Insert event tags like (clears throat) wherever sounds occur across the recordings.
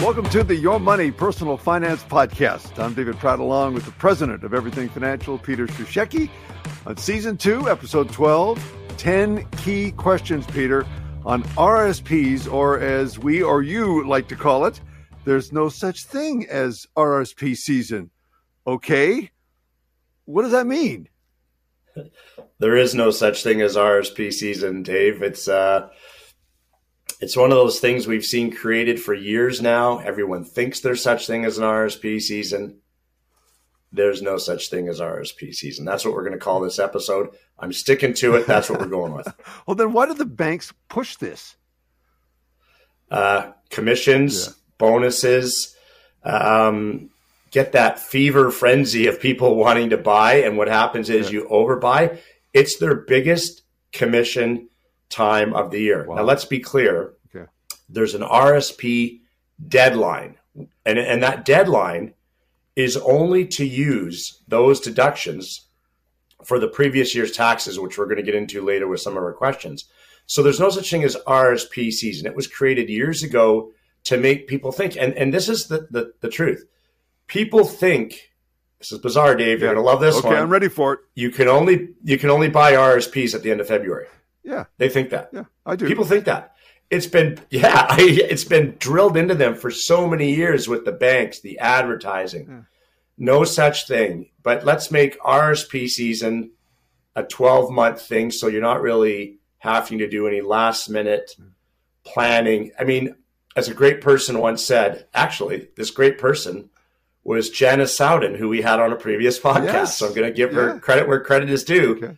Welcome to the Your Money Personal Finance Podcast. I'm David Pratt, along with the president of Everything Financial, Peter Shusheki, on season two, episode 12 10 key questions, Peter, on RSPs, or as we or you like to call it, there's no such thing as RSP season. Okay? What does that mean? There is no such thing as RSP season, Dave. It's uh it's one of those things we've seen created for years now. Everyone thinks there's such thing as an RSP season. There's no such thing as RSP season. That's what we're going to call this episode. I'm sticking to it. That's what we're going with. (laughs) well, then why do the banks push this? Uh, commissions, yeah. bonuses, um, get that fever frenzy of people (laughs) wanting to buy. And what happens is yeah. you overbuy. It's their biggest commission time of the year. Wow. Now, let's be clear. Okay. There's an RSP deadline, and, and that deadline is only to use those deductions for the previous year's taxes, which we're going to get into later with some of our questions. So there's no such thing as RSP season. It was created years ago to make people think, and, and this is the, the, the truth. People think this is bizarre, Dave. You're gonna love this okay, one. I'm ready for it. You can only you can only buy RSPs at the end of February. Yeah, they think that. Yeah, I do. People think that. It's been yeah, (laughs) I, it's been drilled into them for so many years with the banks, the advertising. Yeah. No such thing. But let's make RSP season a 12 month thing, so you're not really having to do any last minute hmm. planning. I mean, as a great person once said, actually, this great person was Janice Sowden, who we had on a previous (laughs) podcast. Yes. So I'm going to give yeah. her credit where credit is due. Okay.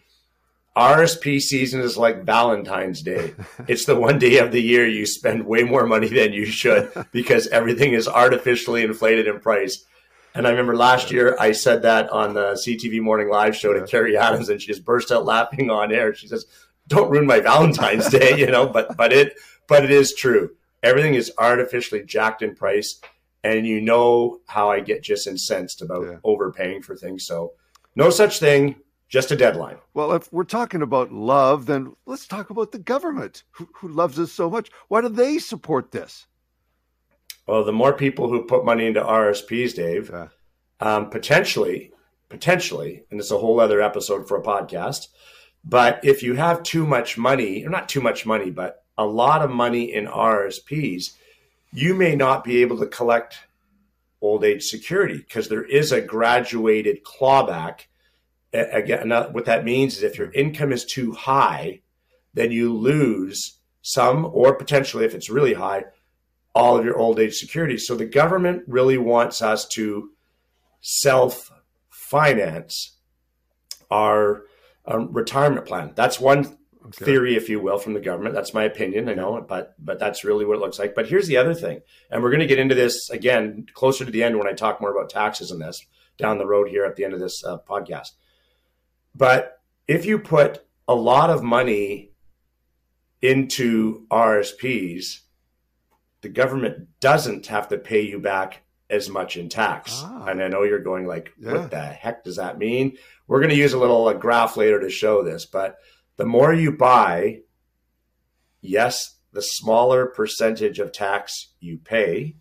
RSP season is like Valentine's Day. (laughs) it's the one day of the year you spend way more money than you should (laughs) because everything is artificially inflated in price. And I remember last year I said that on the CTV Morning Live show to Keri Adams, and she just burst out laughing on air. She says, "Don't ruin my Valentine's Day," you know. But but it but it is true. Everything is artificially jacked in price, and you know how I get just incensed about yeah. overpaying for things. So no such thing just a deadline. Well, if we're talking about love, then let's talk about the government who, who loves us so much. Why do they support this? Well, the more people who put money into RSPs, Dave, yeah. um, potentially, potentially, and it's a whole other episode for a podcast. But if you have too much money, or not too much money, but a lot of money in RSPs, you may not be able to collect old age security because there is a graduated clawback again, what that means is if your income is too high, then you lose some, or potentially, if it's really high, all of your old age security. So the government really wants us to self finance our um, retirement plan. That's one okay. theory, if you will, from the government. That's my opinion. I know, but but that's really what it looks like. But here's the other thing, and we're going to get into this again closer to the end when I talk more about taxes and this down the road here at the end of this uh, podcast. But if you put a lot of money into RSPs, the government doesn't have to pay you back as much in tax. Ah. And I know you're going like, yeah. what the heck does that mean? We're going to use a little a graph later to show this, but the more you buy, yes, the smaller percentage of tax you pay,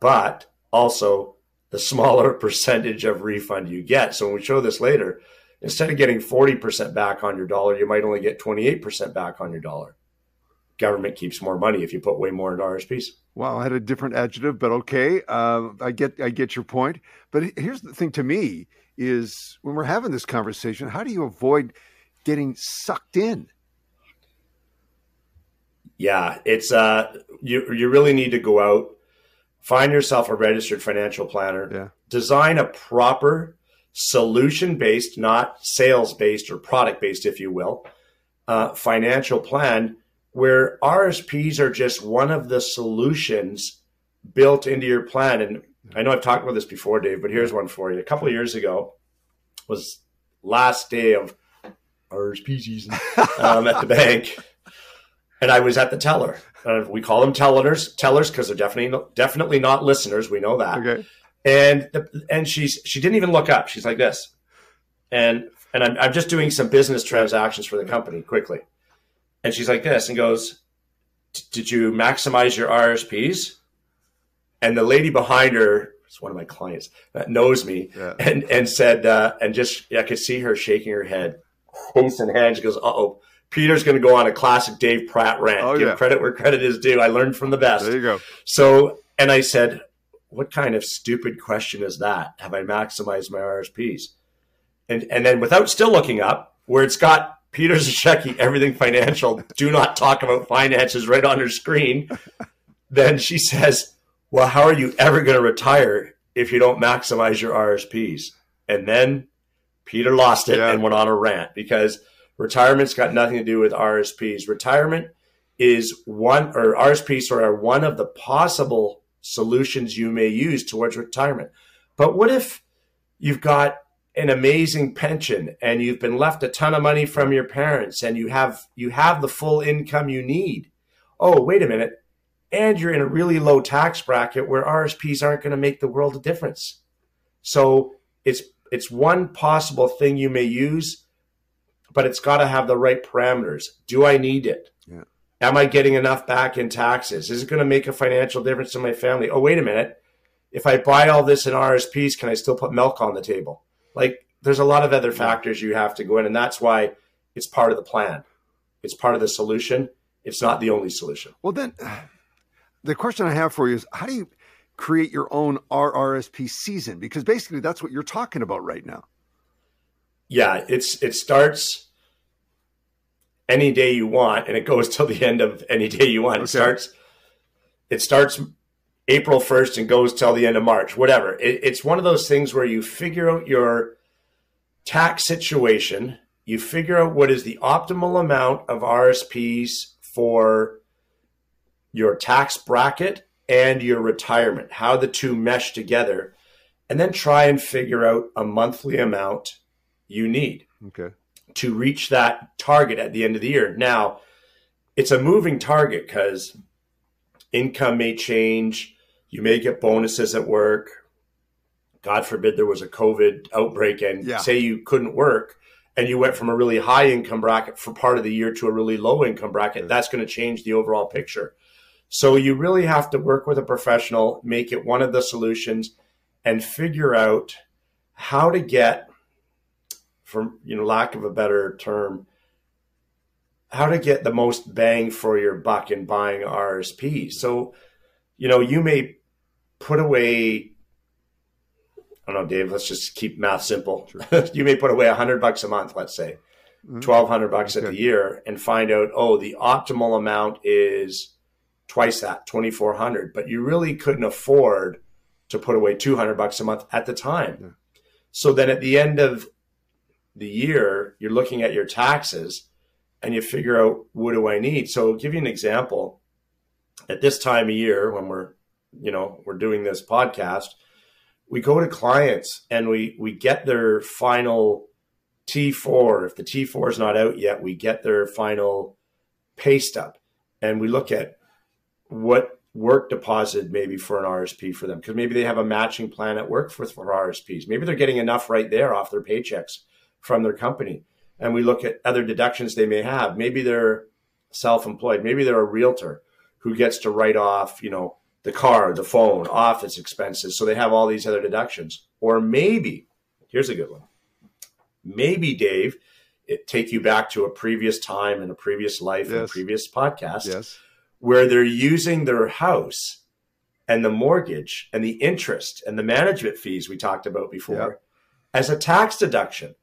but also the smaller (laughs) percentage of refund you get. So when we show this later, instead of getting 40% back on your dollar, you might only get 28% back on your dollar. Government keeps more money if you put way more into RSPs. Wow, I had a different adjective, but okay. Uh, I get I get your point. But here's the thing to me is when we're having this conversation, how do you avoid getting sucked in? Yeah, it's uh you you really need to go out, find yourself a registered financial planner, yeah. design a proper solution based, not sales based or product based, if you will, uh, financial plan where RSPs are just one of the solutions built into your plan. And I know I've talked about this before, Dave, but here's one for you. A couple of years ago was last day of RSP season um, at the (laughs) bank, and I was at the teller. Uh, we call them tellers, tellers because they're definitely definitely not listeners. We know that. Okay and the, and she's she didn't even look up. She's like this, and and I'm I'm just doing some business transactions for the company quickly, and she's like this and goes, "Did you maximize your RSPs?" and the lady behind her it's one of my clients that knows me yeah. and and said uh, and just I could see her shaking her head, face in hand. She goes, "Uh oh." Peter's going to go on a classic Dave Pratt rant. Oh, Give yeah. credit where credit is due. I learned from the best. There you go. So, and I said, what kind of stupid question is that? Have I maximized my RSPs? And and then without still looking up, where it's got Peter Zashecki, everything financial, do not talk about finances right on her screen. (laughs) then she says, Well, how are you ever going to retire if you don't maximize your RSPs? And then Peter lost it yeah. and went on a rant because retirement's got nothing to do with RSPs. Retirement is one, or RSPs are one of the possible solutions you may use towards retirement. But what if you've got an amazing pension and you've been left a ton of money from your parents and you have you have the full income you need? Oh, wait a minute. And you're in a really low tax bracket where RSPs aren't going to make the world a difference. So it's it's one possible thing you may use, but it's got to have the right parameters. Do I need it? Yeah. Am I getting enough back in taxes? Is it going to make a financial difference to my family? Oh, wait a minute. If I buy all this in RSPs, can I still put milk on the table? Like, there's a lot of other factors you have to go in, and that's why it's part of the plan. It's part of the solution. It's not the only solution. Well, then, (sighs) the question I have for you is how do you create your own RRSP season? Because basically, that's what you're talking about right now. Yeah, it's it starts any day you want, and it goes till the end of any day you want. Okay. It starts. It starts April first and goes till the end of March. Whatever. It, it's one of those things where you figure out your tax situation. You figure out what is the optimal amount of RSPs for your tax bracket and your retirement, how the two mesh together, and then try and figure out a monthly amount you need. Okay to reach that target at the end of the year. Now, it's a moving target because income may change. You may get bonuses at work. God forbid there was a COVID outbreak and yeah. say you couldn't work and you went from a really high income bracket for part of the year to a really low income bracket. That's going to change the overall picture. So you really have to work with a professional, make it one of the solutions, and figure out how to get for you know lack of a better term, how to get the most bang for your buck in buying RSP. So, you know, you may put away. I don't know, Dave. Let's just keep math simple. Sure. (laughs) you may put away a hundred bucks a month, let's say, mm-hmm. twelve hundred bucks okay. at the year, and find out, oh, the optimal amount is twice that, twenty four hundred. But you really couldn't afford to put away two hundred bucks a month at the time. Yeah. So then, at the end of the year, you're looking at your taxes and you figure out what do I need. So I'll give you an example. At this time of year, when we're, you know, we're doing this podcast, we go to clients and we we get their final T4. If the T4 is not out yet, we get their final pay stub and we look at what work deposited maybe for an RSP for them because maybe they have a matching plan at work for, for RSPs. Maybe they're getting enough right there off their paychecks from their company. And we look at other deductions they may have. Maybe they're self-employed. Maybe they're a realtor who gets to write off, you know, the car, the phone, office expenses. So they have all these other deductions. Or maybe, here's a good one. Maybe Dave, it take you back to a previous time and a previous life yes. and a previous podcast yes. where they're using their house and the mortgage and the interest and the management fees we talked about before yep. as a tax deduction.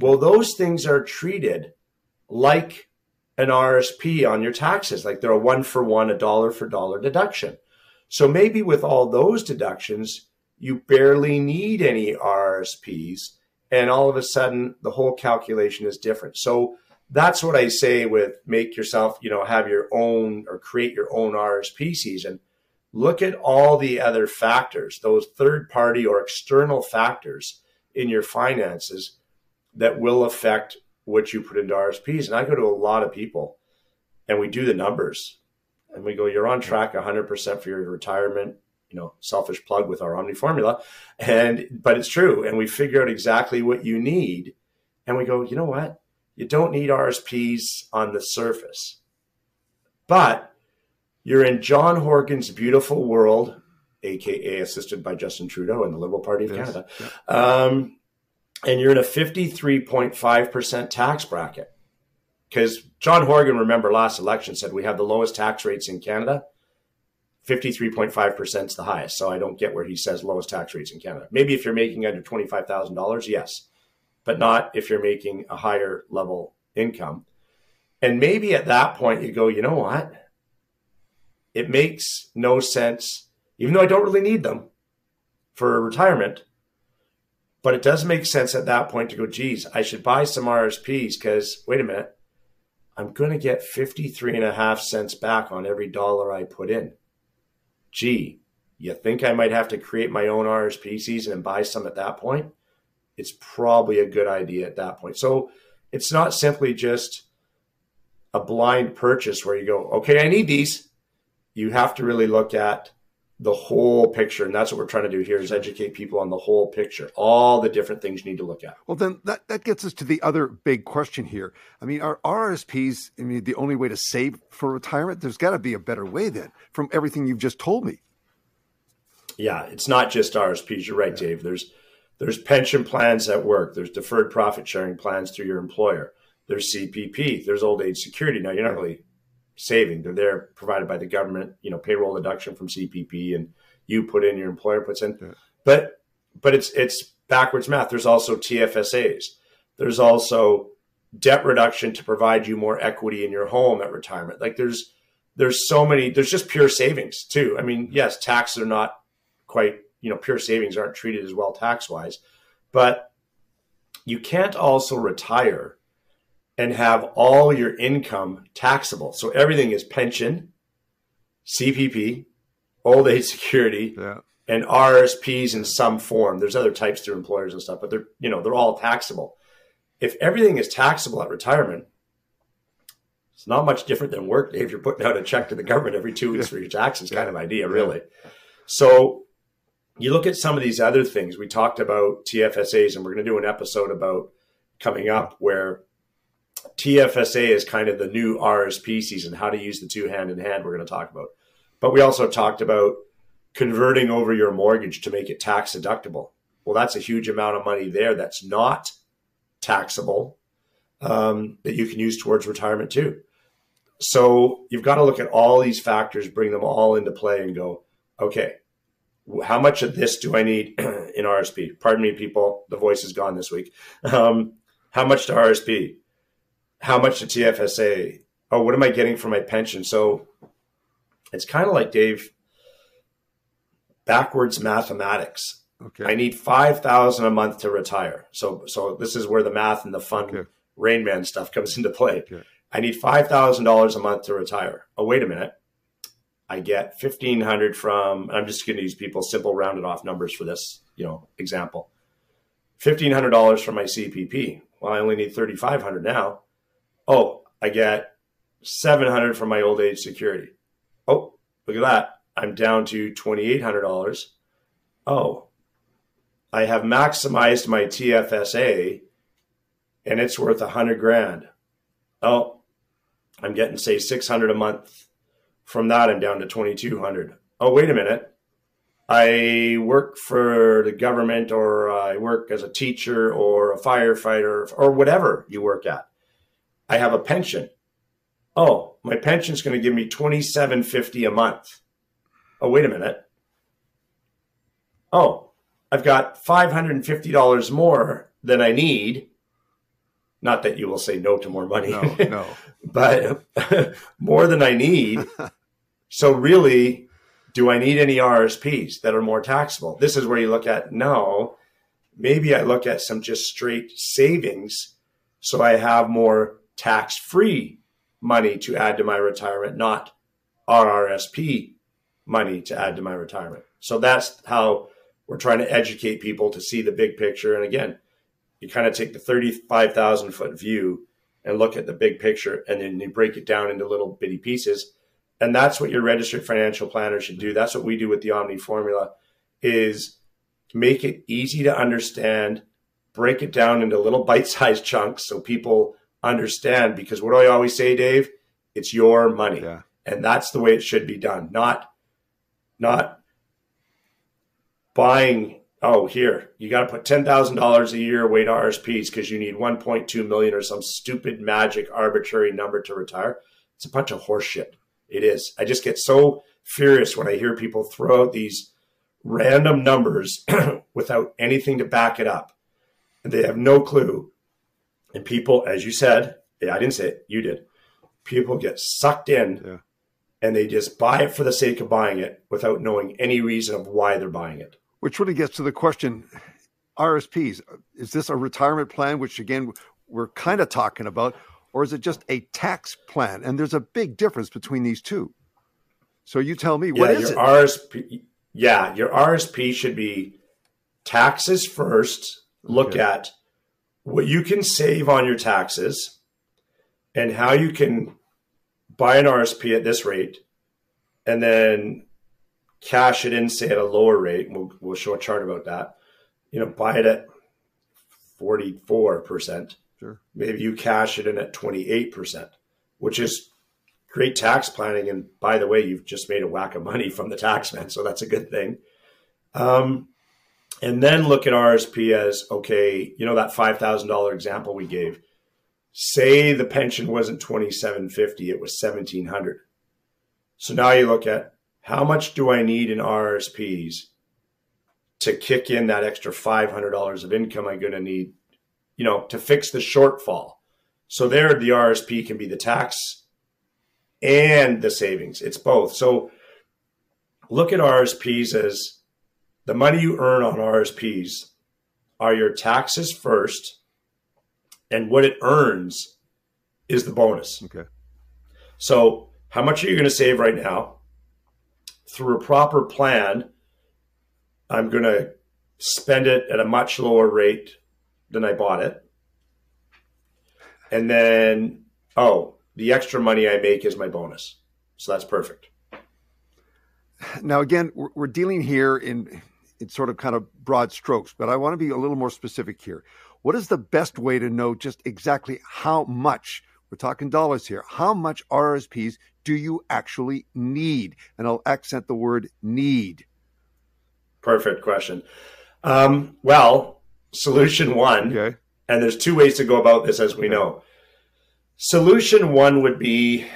Well, those things are treated like an RSP on your taxes, like they're a one for one, a dollar for dollar deduction. So maybe with all those deductions, you barely need any RSPs. And all of a sudden, the whole calculation is different. So that's what I say with make yourself, you know, have your own or create your own RSP season. Look at all the other factors, those third party or external factors in your finances that will affect what you put into RSPs. And I go to a lot of people and we do the numbers and we go, you're on track 100% for your retirement, you know, selfish plug with our Omni formula. And, but it's true. And we figure out exactly what you need. And we go, you know what? You don't need RSPs on the surface, but you're in John Horgan's beautiful world aka assisted by Justin Trudeau and the Liberal Party of yes. Canada. Um, and you're in a 53.5% tax bracket. Because John Horgan, remember last election, said we have the lowest tax rates in Canada. 53.5% is the highest. So I don't get where he says lowest tax rates in Canada. Maybe if you're making under $25,000, yes, but not if you're making a higher level income. And maybe at that point you go, you know what? It makes no sense, even though I don't really need them for retirement. But it does make sense at that point to go, geez, I should buy some RSPs because wait a minute, I'm going to get 53 and a half cents back on every dollar I put in. Gee, you think I might have to create my own RSP season and buy some at that point? It's probably a good idea at that point. So it's not simply just a blind purchase where you go, okay, I need these. You have to really look at the whole picture. And that's what we're trying to do here is educate people on the whole picture, all the different things you need to look at. Well, then that, that gets us to the other big question here. I mean, are RSPs, I mean, the only way to save for retirement? There's got to be a better way then from everything you've just told me. Yeah, it's not just RSPs. You're right, yeah. Dave. There's, there's pension plans at work. There's deferred profit sharing plans through your employer. There's CPP. There's old age security. Now, you're not really saving. They're there provided by the government, you know, payroll deduction from CPP and you put in, your employer puts in. Yeah. But but it's it's backwards math. There's also TFSAs. There's also debt reduction to provide you more equity in your home at retirement. Like there's there's so many there's just pure savings too. I mean, yes, taxes are not quite, you know, pure savings aren't treated as well tax wise, but you can't also retire and have all your income taxable. So everything is pension, CPP, old age (laughs) security, yeah. and RSPs in some form. There's other types through employers and stuff, but they're you know they're all taxable. If everything is taxable at retirement, it's not much different than work. If you're putting out a check to the government every two weeks for your taxes, kind of idea, really. So you look at some of these other things. We talked about TFSAs, and we're going to do an episode about coming up where TFSA is kind of the new RSP season, how to use the two hand in hand, we're going to talk about. But we also talked about converting over your mortgage to make it tax deductible. Well, that's a huge amount of money there that's not taxable um, that you can use towards retirement too. So you've got to look at all these factors, bring them all into play, and go, okay, how much of this do I need (clears throat) in RSP? Pardon me, people, the voice is gone this week. Um, how much to RSP? How much to TFSA? Oh, what am I getting for my pension? So it's kind of like Dave backwards mathematics. Okay. I need five thousand a month to retire. So so this is where the math and the fun okay. Rain Man stuff comes into play. Okay. I need five thousand dollars a month to retire. Oh, wait a minute. I get fifteen hundred from. I'm just going to use people's simple rounded off numbers for this, you know, example. Fifteen hundred dollars from my CPP. Well, I only need thirty five hundred now oh, I get 700 from my old age security. Oh, look at that. I'm down to $2,800. Oh, I have maximized my TFSA and it's worth a hundred grand. Oh, I'm getting say 600 a month. From that, I'm down to 2,200. Oh, wait a minute. I work for the government or I work as a teacher or a firefighter or whatever you work at. I have a pension. Oh, my pension's going to give me twenty seven fifty a month. Oh, wait a minute. Oh, I've got five hundred and fifty dollars more than I need. Not that you will say no to more money. No, (laughs) no. but (laughs) more than I need. (laughs) so really, do I need any RSPs that are more taxable? This is where you look at no. Maybe I look at some just straight savings so I have more tax free money to add to my retirement, not RRSP money to add to my retirement. So that's how we're trying to educate people to see the big picture. And again, you kind of take the 35,000 foot view and look at the big picture and then you break it down into little bitty pieces. And that's what your registered financial planner should do. That's what we do with the Omni formula is make it easy to understand, break it down into little (laughs) bite-sized chunks so people understand because what do I always say, Dave? It's your money. Yeah. And that's the way it should be done. Not not buying oh here you got to put $10,000 a year away to RSPs because you need 1.2 million or some stupid magic arbitrary number to retire. It's a bunch of horseshit. It is. I just get so furious when I hear people throw out these random numbers (clears throat) without anything to back it up. And they have no clue. And people, as you said, yeah, I didn't say it, you did. People get sucked in yeah. and they just buy it for the sake of buying it without knowing any reason of why they're buying it. Which really gets to the question RSPs, is this a retirement plan, which again, we're kind of talking about, or is it just a tax plan? And there's a big difference between these two. So you tell me, what yeah, is your it? RSP, yeah, your RSP should be taxes first. Look okay. at what you can save on your taxes and how you can buy an RSP at this rate and then cash it in, say at a lower rate. We'll, we'll show a chart about that. You know, buy it at 44%. Sure. Maybe you cash it in at 28%, which is great tax planning. And by the way, you've just made a whack of money from the tax man. So that's a good thing. Um, and then look at RSP as okay, you know, that $5,000 example we gave. Say the pension wasn't 2750, it was 1700. So now you look at how much do I need in RSPs to kick in that extra $500 of income I'm going to need, you know, to fix the shortfall. So there, the RSP can be the tax and the savings. It's both. So look at RSPs as the money you earn on RSPs are your taxes first, and what it earns is the bonus. Okay. So how much are you going to save right now? through a proper plan, I'm going to spend it at a much lower rate than I bought it. And then, oh, the extra money I make is my bonus. So that's perfect. Now, again, we're dealing here in, in sort of kind of broad strokes, but I want to be a little more specific here. What is the best way to know just exactly how much we're talking dollars here. How much RSPs do you actually need? And I'll accent the word need. Perfect question. Um, well, solution one, okay. and there's two ways to go about this, as we know. Solution one would be,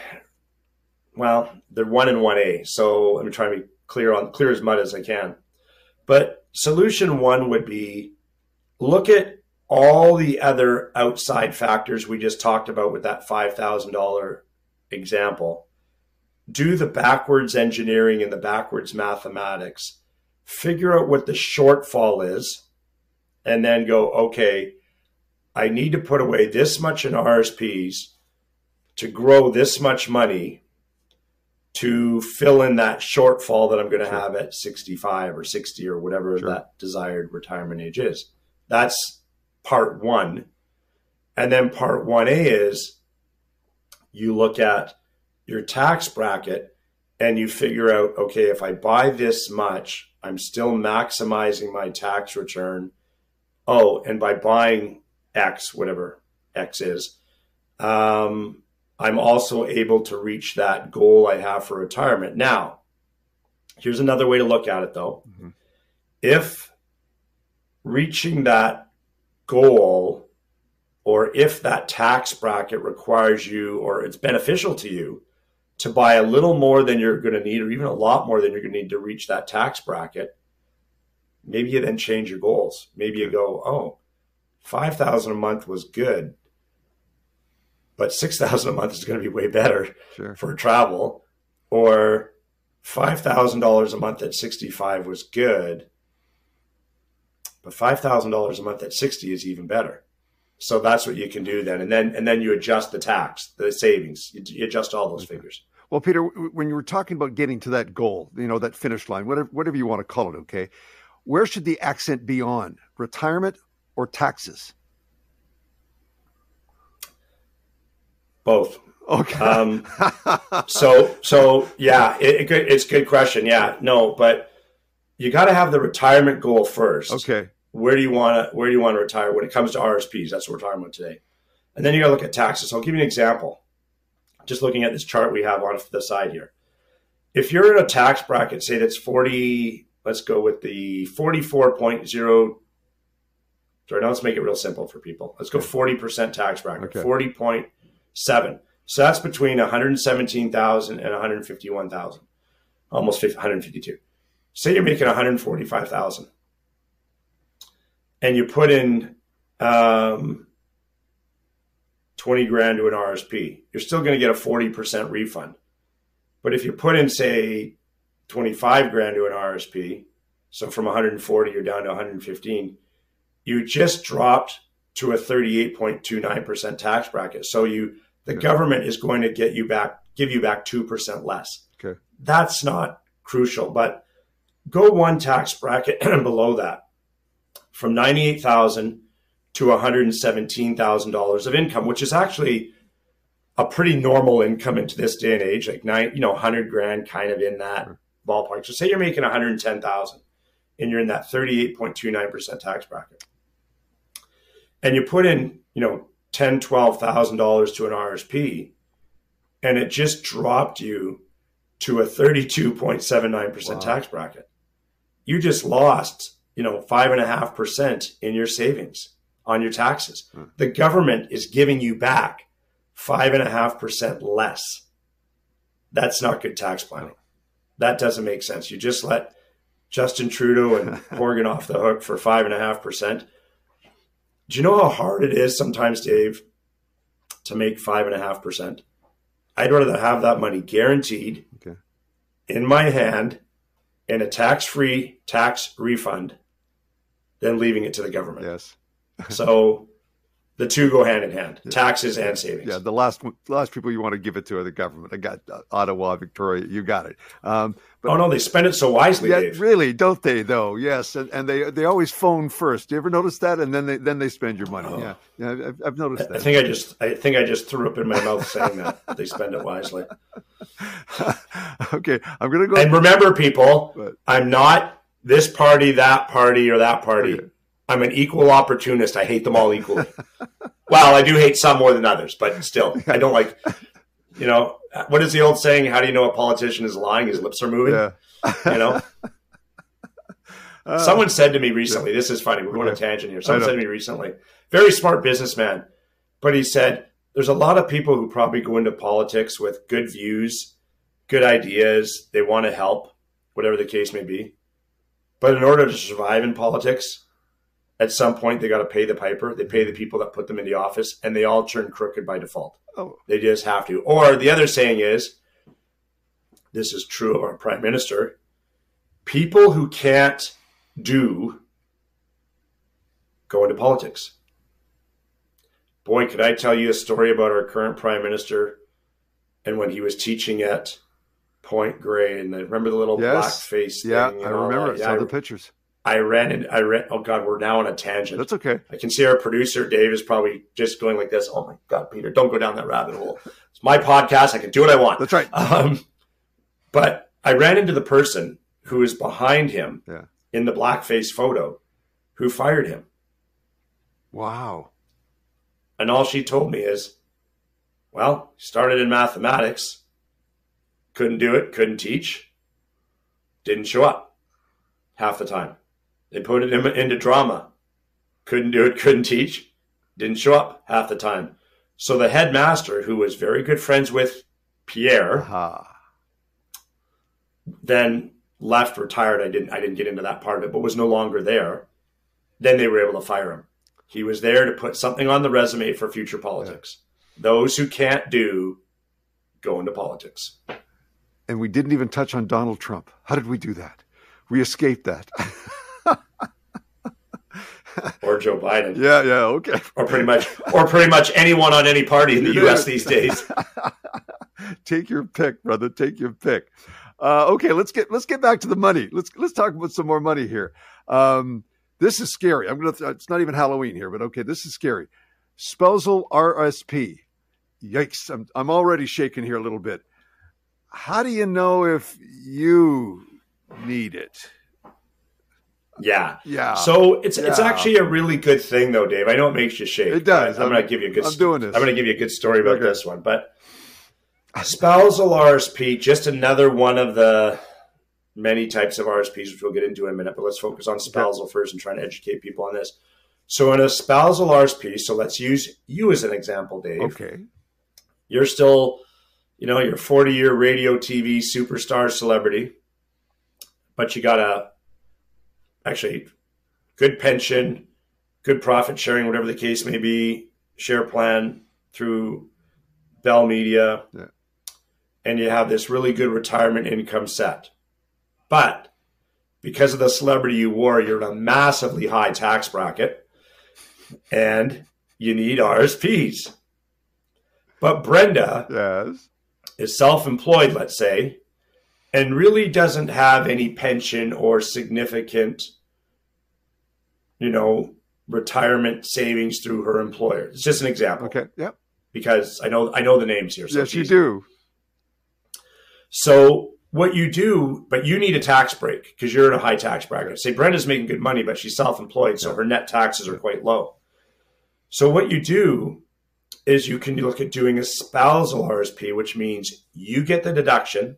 well, they're one and one A. So let me try to be clear on clear as mud as I can. But solution one would be look at all the other outside factors we just talked about with that $5,000 example, do the backwards engineering and the backwards mathematics, figure out what the shortfall is, and then go, okay, I need to put away this much in RSPs to grow this much money to fill in that shortfall that I'm going to sure. have at 65 or 60 or whatever sure. that desired retirement age is. That's part one. And then part 1A is you look at your tax bracket and you figure out okay, if I buy this much, I'm still maximizing my tax return. Oh, and by buying X, whatever X is, um, I'm also able to reach that goal I have for retirement. Now, here's another way to look at it though. Mm-hmm. If reaching that goal or if that tax bracket requires you or it's beneficial to you to buy a little more than you're going to need or even a lot more than you're going to need to reach that tax bracket maybe you then change your goals maybe you go oh 5000 a month was good but 6000 a month is going to be way better sure. for travel or $5000 a month at 65 was good but five thousand dollars a month at sixty is even better. So that's what you can do then, and then and then you adjust the tax, the savings. You, you adjust all those figures. Well, Peter, when you were talking about getting to that goal, you know that finish line, whatever whatever you want to call it, okay, where should the accent be on? Retirement or taxes? Both. Okay. Um, (laughs) so so yeah, it, it, it's a good question. Yeah, no, but you got to have the retirement goal first. Okay. Where do you want to Where do you want to retire when it comes to RSPs? That's what we're talking about today. And then you got to look at taxes. So I'll give you an example. Just looking at this chart we have on the side here. If you're in a tax bracket, say that's forty let's go with the 44.0. Sorry, now let's make it real simple for people. Let's go 40% tax bracket, Forty okay. 40.7. So that's between 117,000 and 151,000, almost 152. Say you're making 145,000 and you put in um, 20 grand to an RSP, you're still going to get a 40% refund. But if you put in, say, 25 grand to an RSP, so from 140 you're down to 115, you just dropped to a 38.29% tax bracket. So you the okay. government is going to get you back give you back 2% less. Okay. That's not crucial, but go one tax bracket (clears throat) and below that. From 98,000 to $117,000 of income, which is actually a pretty normal income into this day and age, like nine, you know, 100 grand kind of in that ballpark. So say you're making 110,000 and you're in that 38.29% tax bracket. And you put in, you know, ten, twelve thousand dollars to an RSP, and it just dropped you to a 32.79% wow. tax bracket. You just lost, you know, five and a half percent in your savings on your taxes. Hmm. The government is giving you back five and a half percent less. That's not good tax planning. That doesn't make sense. You just let Justin Trudeau and (laughs) Horgan off the hook for five and a half percent. Do you know how hard it is sometimes, Dave, to make five and a half percent? I'd rather have that money guaranteed okay. in my hand in a tax free tax refund than leaving it to the government. Yes. (laughs) so the two go hand in hand taxes and savings. Yeah the last last people you want to give it to are the government. I got uh, ottawa victoria you got it. Um, but, oh no they spend it so wisely yeah, Dave. really don't they though? Yes and, and they they always phone first. Do you ever notice that? And then they then they spend your money. Oh. yeah yeah I've, I've, noticed that i think i just i think i just threw up in my mouth saying that. They spend it wisely. (laughs) Okay i'm gonna go and remember people but, i'm not this party that party or that party. Okay. I'm an equal opportunist. I hate them all equally. (laughs) well, I do hate some more than others, but still, I don't like. You know, what is the old saying? How do you know a politician is lying? His lips are moving. Yeah. you know. Uh, Someone said to me recently. Yeah. This is funny. We're going okay. a tangent here. Someone said to me recently, very smart businessman, but he said there's a lot of people who probably go into politics with good views, good ideas. They want to help, whatever the case may be. But in order to survive in politics, at some point they got to pay the piper. They pay the people that put them in the office, and they all turn crooked by default. Oh. They just have to. Or the other saying is, this is true of our prime minister: people who can't do go into politics. Boy, could I tell you a story about our current prime minister and when he was teaching at Point Grey, and i remember the little yes. black face. Yeah, I remember. Yeah, Saw the pictures. I ran and I ran. Oh God, we're now on a tangent. That's okay. I can see our producer Dave is probably just going like this. Oh my God, Peter, don't go down that rabbit hole. It's my podcast. I can do what I want. That's right. Um, but I ran into the person who is behind him yeah. in the blackface photo, who fired him. Wow. And all she told me is, well, started in mathematics, couldn't do it, couldn't teach, didn't show up half the time. They put him into drama. Couldn't do it, couldn't teach, didn't show up half the time. So the headmaster, who was very good friends with Pierre, uh-huh. then left, retired. I didn't I didn't get into that part of it, but was no longer there. Then they were able to fire him. He was there to put something on the resume for future politics. Yeah. Those who can't do go into politics. And we didn't even touch on Donald Trump. How did we do that? We escaped that. (laughs) (laughs) or Joe Biden. Yeah, yeah, okay. Or pretty much, or pretty much anyone on any party in the U.S. these days. (laughs) Take your pick, brother. Take your pick. Uh, okay, let's get let's get back to the money. Let's let's talk about some more money here. Um, this is scary. I'm gonna. Th- it's not even Halloween here, but okay, this is scary. Spousal RSP. Yikes! I'm I'm already shaking here a little bit. How do you know if you need it? Yeah. Yeah. So it's yeah. it's actually a really good thing though, Dave. I know it makes you shake. It does. I'm, I'm going to give you a good I'm doing this. I'm to give you a good story about okay. this one. But spousal RSP, just another one of the many types of RSPs, which we'll get into in a minute, but let's focus on spousal okay. first and trying to educate people on this. So in a spousal RSP, so let's use you as an example, Dave. Okay. You're still, you know, you're 40 year radio, TV superstar celebrity, but you got a actually good pension, good profit sharing, whatever the case may be, share plan through Bell Media. Yeah and you have this really good retirement income set. But because of the celebrity you wore, you're in a massively high tax bracket and you need RSPs. But Brenda yes. is self employed, let's say, and really doesn't have any pension or significant, you know, retirement savings through her employer. It's just an example. Okay. Yep. Because I know I know the names here. So yes, you do. So what you do, but you need a tax break because you're in a high tax bracket. Say Brenda's making good money, but she's self-employed, so her net taxes are quite low. So what you do is you can look at doing a spousal RSP, which means you get the deduction,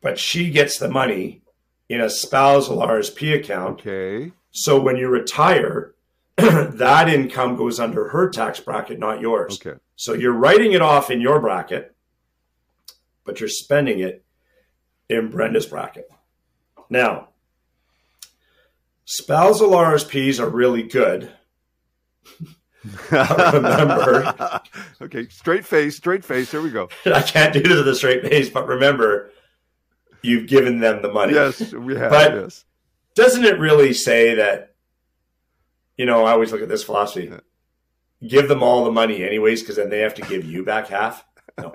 but she gets the money in a spousal RSP account. Okay. So when you retire, (clears throat) that income goes under her tax bracket, not yours. Okay. So you're writing it off in your bracket but you're spending it in Brenda's bracket. Now, spousal RSPs are really good. (laughs) remember. okay, straight face, straight face. Here we go. (laughs) I can't do this with a straight face, but remember, you've given them the money. Yes, we have. But yes. doesn't it really say that? You know, I always look at this philosophy: yeah. give them all the money, anyways, because then they have to give you back half. No.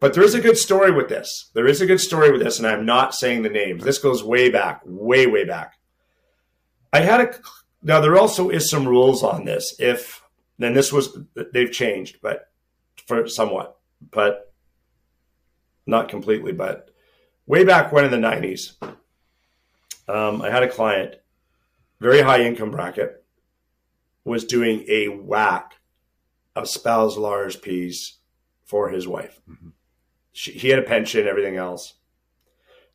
But there is a good story with this. There is a good story with this, and I'm not saying the names. This goes way back, way, way back. I had a now there also is some rules on this. If then this was they've changed, but for somewhat, but not completely. But way back when in the '90s, um, I had a client, very high income bracket, was doing a whack of spousal RSPs for his wife. Mm-hmm. She, he had a pension, everything else.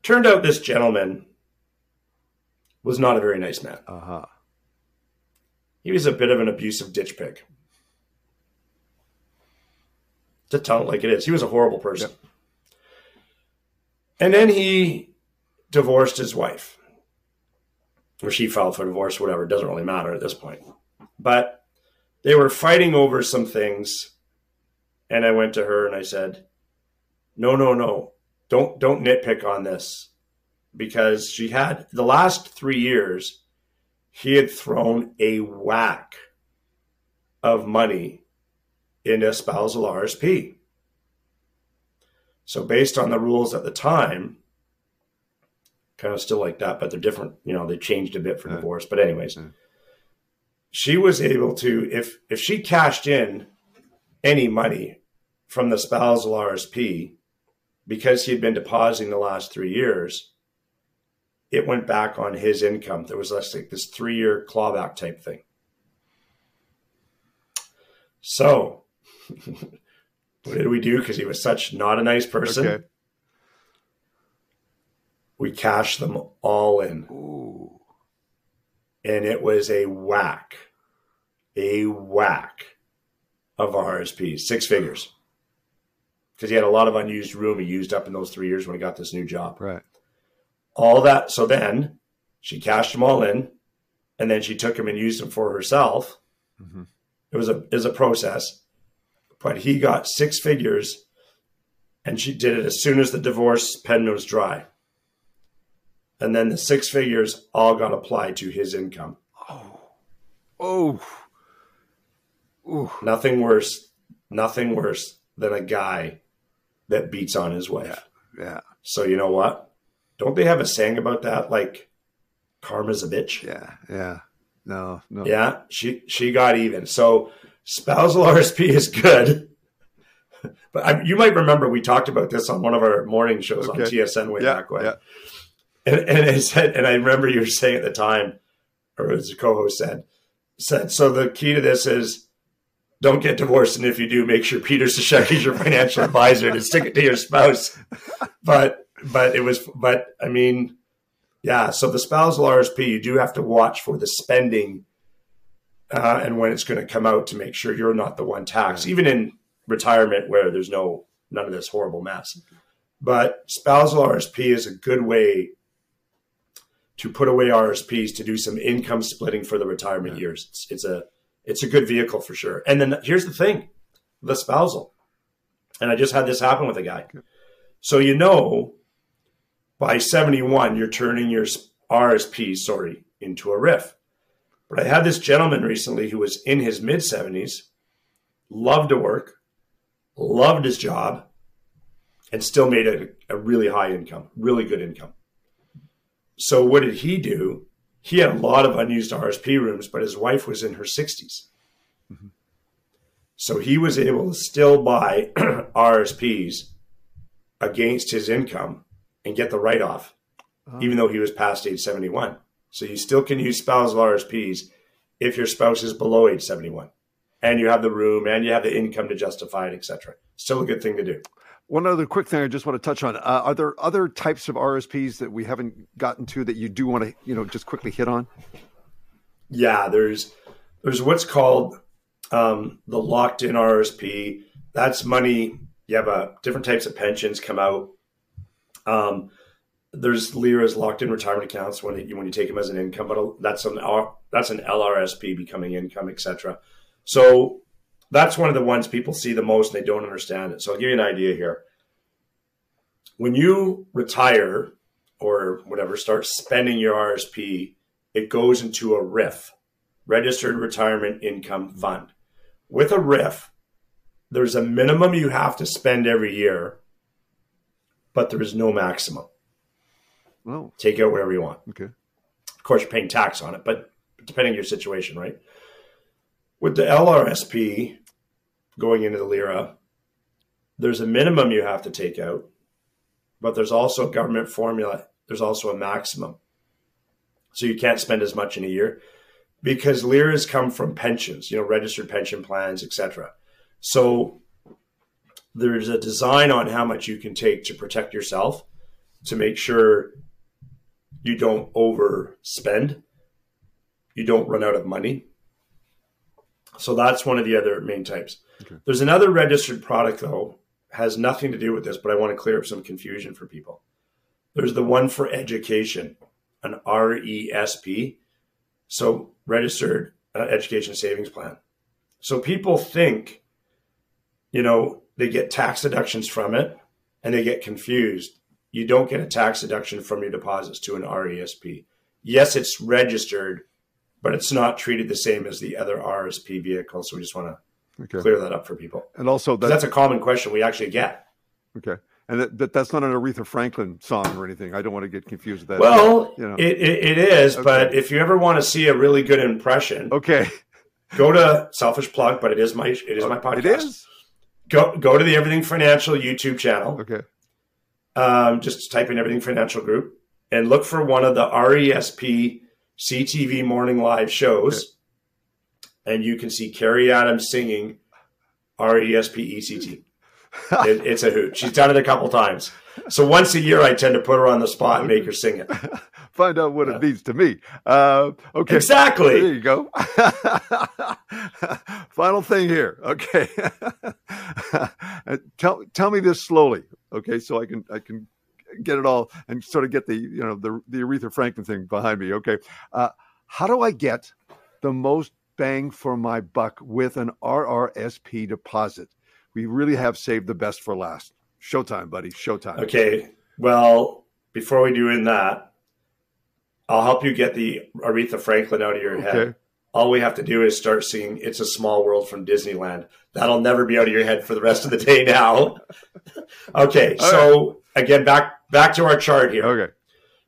Turned out this gentleman was not a very nice man. Uh-huh. He was a bit of an abusive ditch pig. To tell it like it is, he was a horrible person. Yep. And then he divorced his wife, or she filed for divorce, whatever. It doesn't really matter at this point. But they were fighting over some things and I went to her and I said, "No, no, no. Don't don't nitpick on this." Because she had the last 3 years he had thrown a whack of money into spousal RSP. So based on the rules at the time, kind of still like that, but they're different. You know, they changed a bit for divorce. But anyways, she was able to if if she cashed in any money from the spousal RSP, because he had been depositing the last three years, it went back on his income. There was less like this three year clawback type thing. So, (laughs) what did we do? Because he was such not a nice person. Okay. We cashed them all in. Ooh. And it was a whack, a whack of RSPs, six figures because he had a lot of unused room he used up in those three years when he got this new job. Right. All that. So then she cashed them all in, and then she took them and used them for herself. Mm-hmm. It was a it was a process, but he got six figures, and she did it as soon as the divorce pen was dry. And then the six figures all got applied to his income. Oh, oh, Ooh. nothing worse, nothing worse than a guy that beats on his wife. Yeah. yeah. So you know what? Don't they have a saying about that? Like karma's a bitch. Yeah. Yeah. No. No. Yeah. She she got even. So spousal (laughs) RSP is good. but I, you might remember we talked about this on one of our morning shows okay. on TSN way yeah, back when. Yeah. And, and I said, and I remember you were saying at the time, or as the co-host said, said, so the key to this is don't get divorced. And if you do, make sure Peter Sashek is your financial (laughs) advisor to stick it to your spouse. But but it was, but I mean, yeah. So the spousal RSP, you do have to watch for the spending uh, and when it's going to come out to make sure you're not the one taxed, even in retirement where there's no none of this horrible mess. But spousal RSP is a good way to put away RSPs to do some income splitting for the retirement yeah. years. It's, it's a it's a good vehicle for sure. And then here's the thing, the spousal. And I just had this happen with a guy. So you know, by 71, you're turning your RSP, sorry, into a RRIF. But I had this gentleman recently who was in his mid 70s, loved to work, loved his job, and still made a, a really high income, really good income. So what did he do? He had a lot of unused RSP rooms, but his wife was in her 60s. Mm-hmm. So he was able to still buy (clears throat) RSPs against his income and get the write off, oh. even though he was past age 71. So you still can use spousal RSPs if your spouse is below age 71 and you have the room and you have the income to justify it, etc. Still a good thing to do. One other quick thing I just want to touch on: uh, Are there other types of RSPs that we haven't gotten to that you do want to, you know, just quickly hit on? Yeah, there's there's what's called um, the locked-in RSP. That's money. You have a different types of pensions come out. Um, there's LIRA's locked-in retirement accounts when it, when you take them as an income, but that's an uh, that's an LRSP becoming income, etc. So that's one of the ones people see the most and they don't understand it. So I'll give you an idea here. When you retire or whatever, start spending your RSP, it goes into a RRIF, Registered Retirement Income Fund. With a RRIF, there's a minimum you have to spend every year, but there is no maximum. Oh. Take out wherever you want. Okay. Of course, you're paying tax on it, but depending on your situation, right? With the LRSP, going into the LIRA, there's a minimum you have to take out, but there's also a government formula. There's also a maximum. So you can't spend as much in a year because LIRAs come from pensions, you know, registered pension plans, etc. So there's a design on how much you can take to protect yourself to make sure you don't overspend, you don't run out of money. So that's one of the other main types. Okay. There's another registered product though, has nothing to do with this, but I want to clear up some confusion for people. There's the one for education, an RESP, so registered uh, education savings plan. So people think, you know, they get tax deductions from it and they get confused. You don't get a tax deduction from your deposits to an RESP. Yes, it's registered, but it's not treated the same as the other RSP vehicles. So we just want to Okay. Clear that up for people. And also, that, that's a common question we actually get. Okay. And that, that, that's not an Aretha Franklin song or anything. I don't want to get confused with that. Well, you know. it, it, it is, okay. but if you ever want to see a really good impression, okay, go to selfish plug, but it is my it is my oh, podcast. It is. Go go to the Everything Financial YouTube channel. Okay. Um, just type in Everything Financial Group and look for one of the RESP CTV morning live shows. Okay and you can see Keri Adams singing R E S P E C T. (laughs) It's a hoot. She's done it a couple times. So once a year, I tend to put her on the spot and make her sing it. (laughs) Find out what it means to me. Uh, okay, exactly. There you go. (laughs) Final thing here. Okay, (laughs) tell tell me this slowly. Okay, so I can I can get it all and sort of get the you know the the Aretha Franklin thing behind me. Okay, uh, how do I get the most bang for my buck with an RRSP deposit. We really have saved the best for last. Showtime, buddy. Showtime. Okay. Well, before we do in that, I'll help you get the Aretha Franklin out of your head. All we have to do is start singing It's a Small World from Disneyland. That'll never be out of your head for the rest of the day now. (laughs) okay. All so right. again, back back to our chart here. Okay.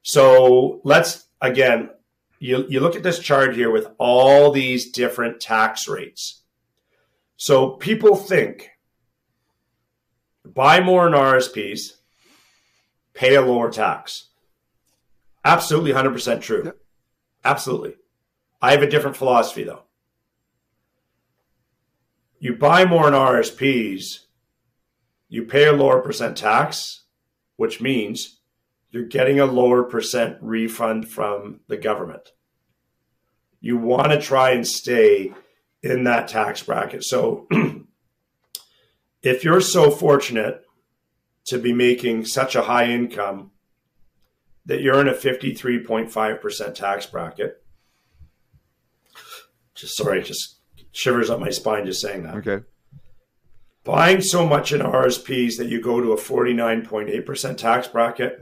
So let's again you, you look at this chart here with all these different tax rates. So people think buy more in RSPs, pay a lower tax. Absolutely 100% true. Absolutely. I have a different philosophy though. You buy more in RSPs, you pay a lower percent tax, which means you're getting a lower percent refund from the government. You want to try and stay in that tax bracket. So (clears throat) if you're so fortunate to be making such a high income that you're in a 53.5% tax bracket, just sorry, just shivers up my spine just saying that. Okay. Buying so much in RSPs that you go to a 49.8% tax bracket,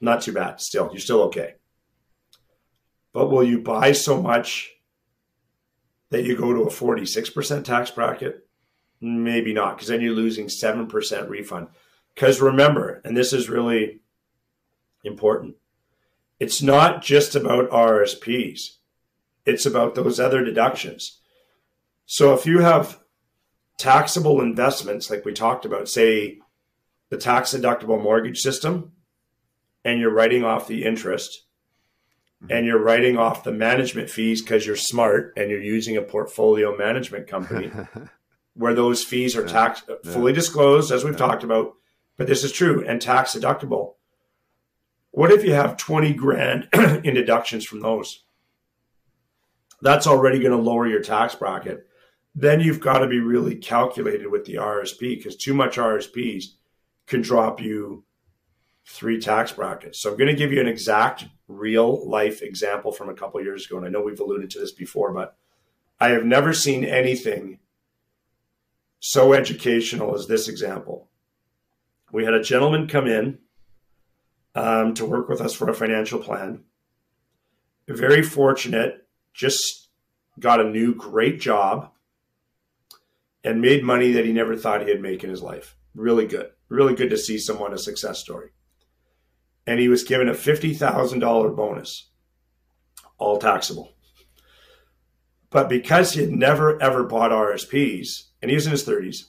not too bad. Still, you're still okay. But will you buy so much that you go to a 46% tax bracket? Maybe not, because then you're losing 7% refund. Because remember, and this is really important, it's not just about RSPs, it's about those other deductions. So if you have taxable investments, like we talked about, say the tax deductible mortgage system, and you're writing off the interest mm-hmm. and you're writing off the management fees because you're smart and you're using a portfolio management company (laughs) where those fees are tax yeah. fully disclosed, as we've yeah. talked about. But this is true and tax deductible. What if you have 20 grand (clears throat) in deductions from those? That's already going to lower your tax bracket. Then you've got to be really calculated with the RSP because too much RSPs can drop you three tax brackets. So I'm going to give you an exact real life example from a couple years ago. And I know we've alluded to this before, but I have never seen anything so educational as this example. We had a gentleman come in um, to work with us for a financial plan. Very fortunate, just got a new great job and made money that he never thought he'd make in his life. Really good. Really good to see someone a success story. And he was given a $50,000 bonus, all taxable. But because he had never ever bought RSPs, and he was in his 30s,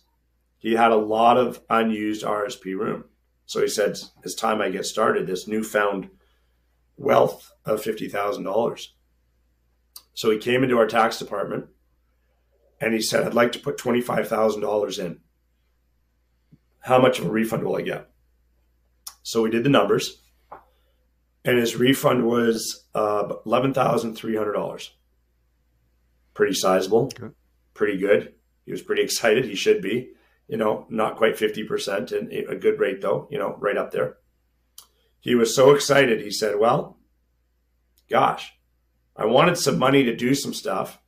he had a lot of unused RSP room. So he said, It's time I get started, this newfound wealth of $50,000. So he came into our tax department and he said, I'd like to put $25,000 in. How much of a refund will I get? So we did the numbers and his refund was uh, $11,300 pretty sizable, okay. pretty good. He was pretty (laughs) excited. He should be, you know, not quite 50% and a good rate though, you know, right up there. He was so excited. He said, well, gosh, I wanted some money to do some stuff.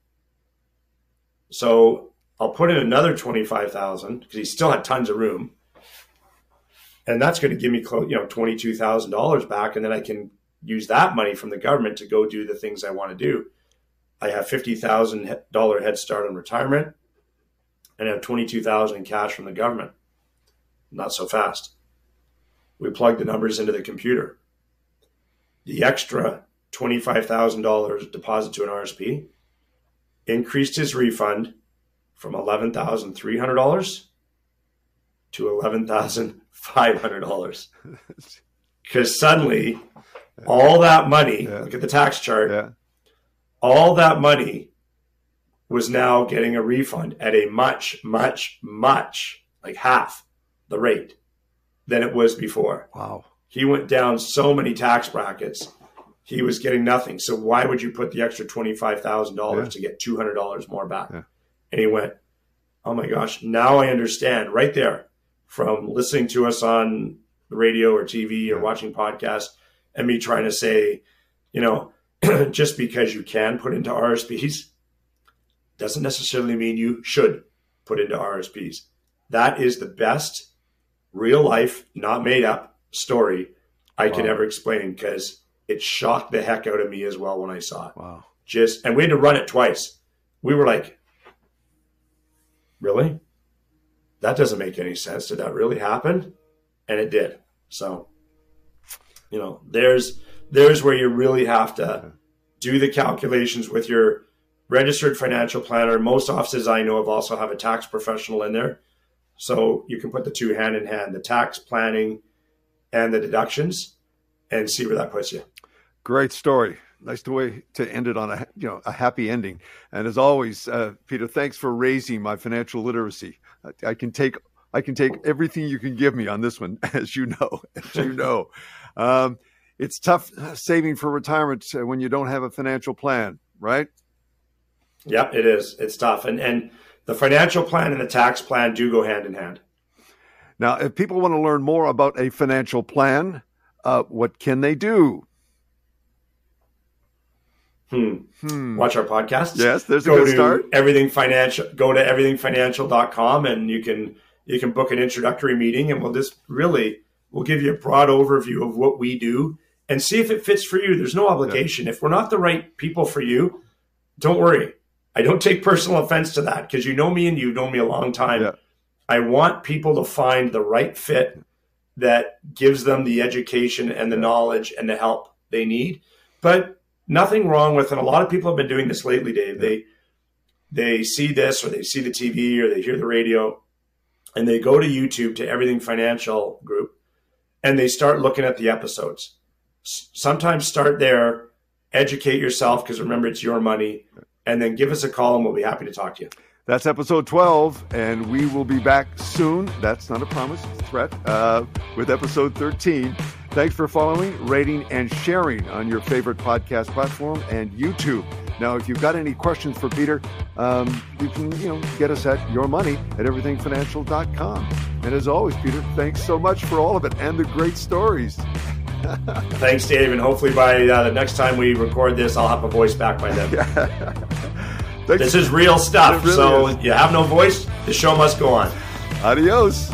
So I'll put in another 25,000 because he still had tons of room. And that's going to give me close, you know, $22,000 back. And then I can use that money from the government to go do the things I want to do. I have fifty thousand dollar head start on retirement, and have twenty two thousand in cash from the government. Not so fast. We plugged the numbers into the computer. The extra twenty five thousand dollars deposit to an RSP increased his refund from eleven thousand three hundred dollars to eleven thousand five hundred dollars. (laughs) Because suddenly, all that money, yeah. look at the tax chart, yeah all that money was now getting a refund at a much, much, much like half the rate than it was before. Wow. He went down so many tax brackets. He was getting nothing. So why would you put the extra $25,000 to get $200 more back? Yeah. And he went, Oh my gosh, now I understand right there from listening to us on the radio or TV or yeah. watching podcasts and me trying to say, you know, (clears throat) just because you can put into RSPs doesn't necessarily mean you should put into RSPs. That is the best real life, not made up story I wow. can ever explain because it shocked the heck out of me as well when I saw it. Wow. Just and we had to run it twice. We were like, really? That doesn't make any sense. Did that really happen? And it did. So, you know, there's there's where you really have to do the calculations with your registered financial planner. Most offices I know of also have a tax professional in there. So you can put the two hand in hand, the tax planning and the deductions and see where that puts you. Great story. Nice way to end it on a you know a happy ending. And as always, uh, Peter, thanks for raising my financial literacy. I, I can take I can take everything you can give me on this one, (laughs) as you know, as you (laughs) know. Um, it's tough saving for retirement when you don't have a financial plan, right? Yep, it is. It's tough. And and the financial plan and the tax plan do go hand in hand. Now, if people want to learn more about a financial plan, uh, what can they do? Hmm. hmm. Watch our podcast. Yes, there's go a good to start. Everything financial. Go to everythingfinancial.com and you can you can book an introductory meeting, and we'll just really we'll give you a broad overview of what we do and see if it fits for you. There's no obligation. Yeah. If we're not the right people for you, don't worry. I don't take personal offense to that because you know me and you've known me a long time. Yeah. I want people to find the right fit that gives them the education and the knowledge and the help they need. But nothing wrong with, and a lot of people have been doing this lately, Dave. They they see this or they see the TV or they hear the radio and they go to YouTube to Everything Financial Group and they start looking at the episodes. Sometimes start there, educate yourself because remember it's your money, and then give us a call and we'll be happy to talk to you. That's episode 12, and we will be back soon. That's not a promise, it's a threat, uh, with episode 13. Thanks for following, rating, and sharing on your favorite podcast platform and YouTube. Now, if you've got any questions for Peter, um, you can you know get us at your money at everythingfinancial.com. And as always, Peter, thanks so much for all of it and the great stories. (laughs) thanks, Dave. And hopefully by uh, the next time we record this, I'll have a voice back by then. (laughs) Thanks. This is real stuff. Really so is. you have no voice, the show must go on. Adios.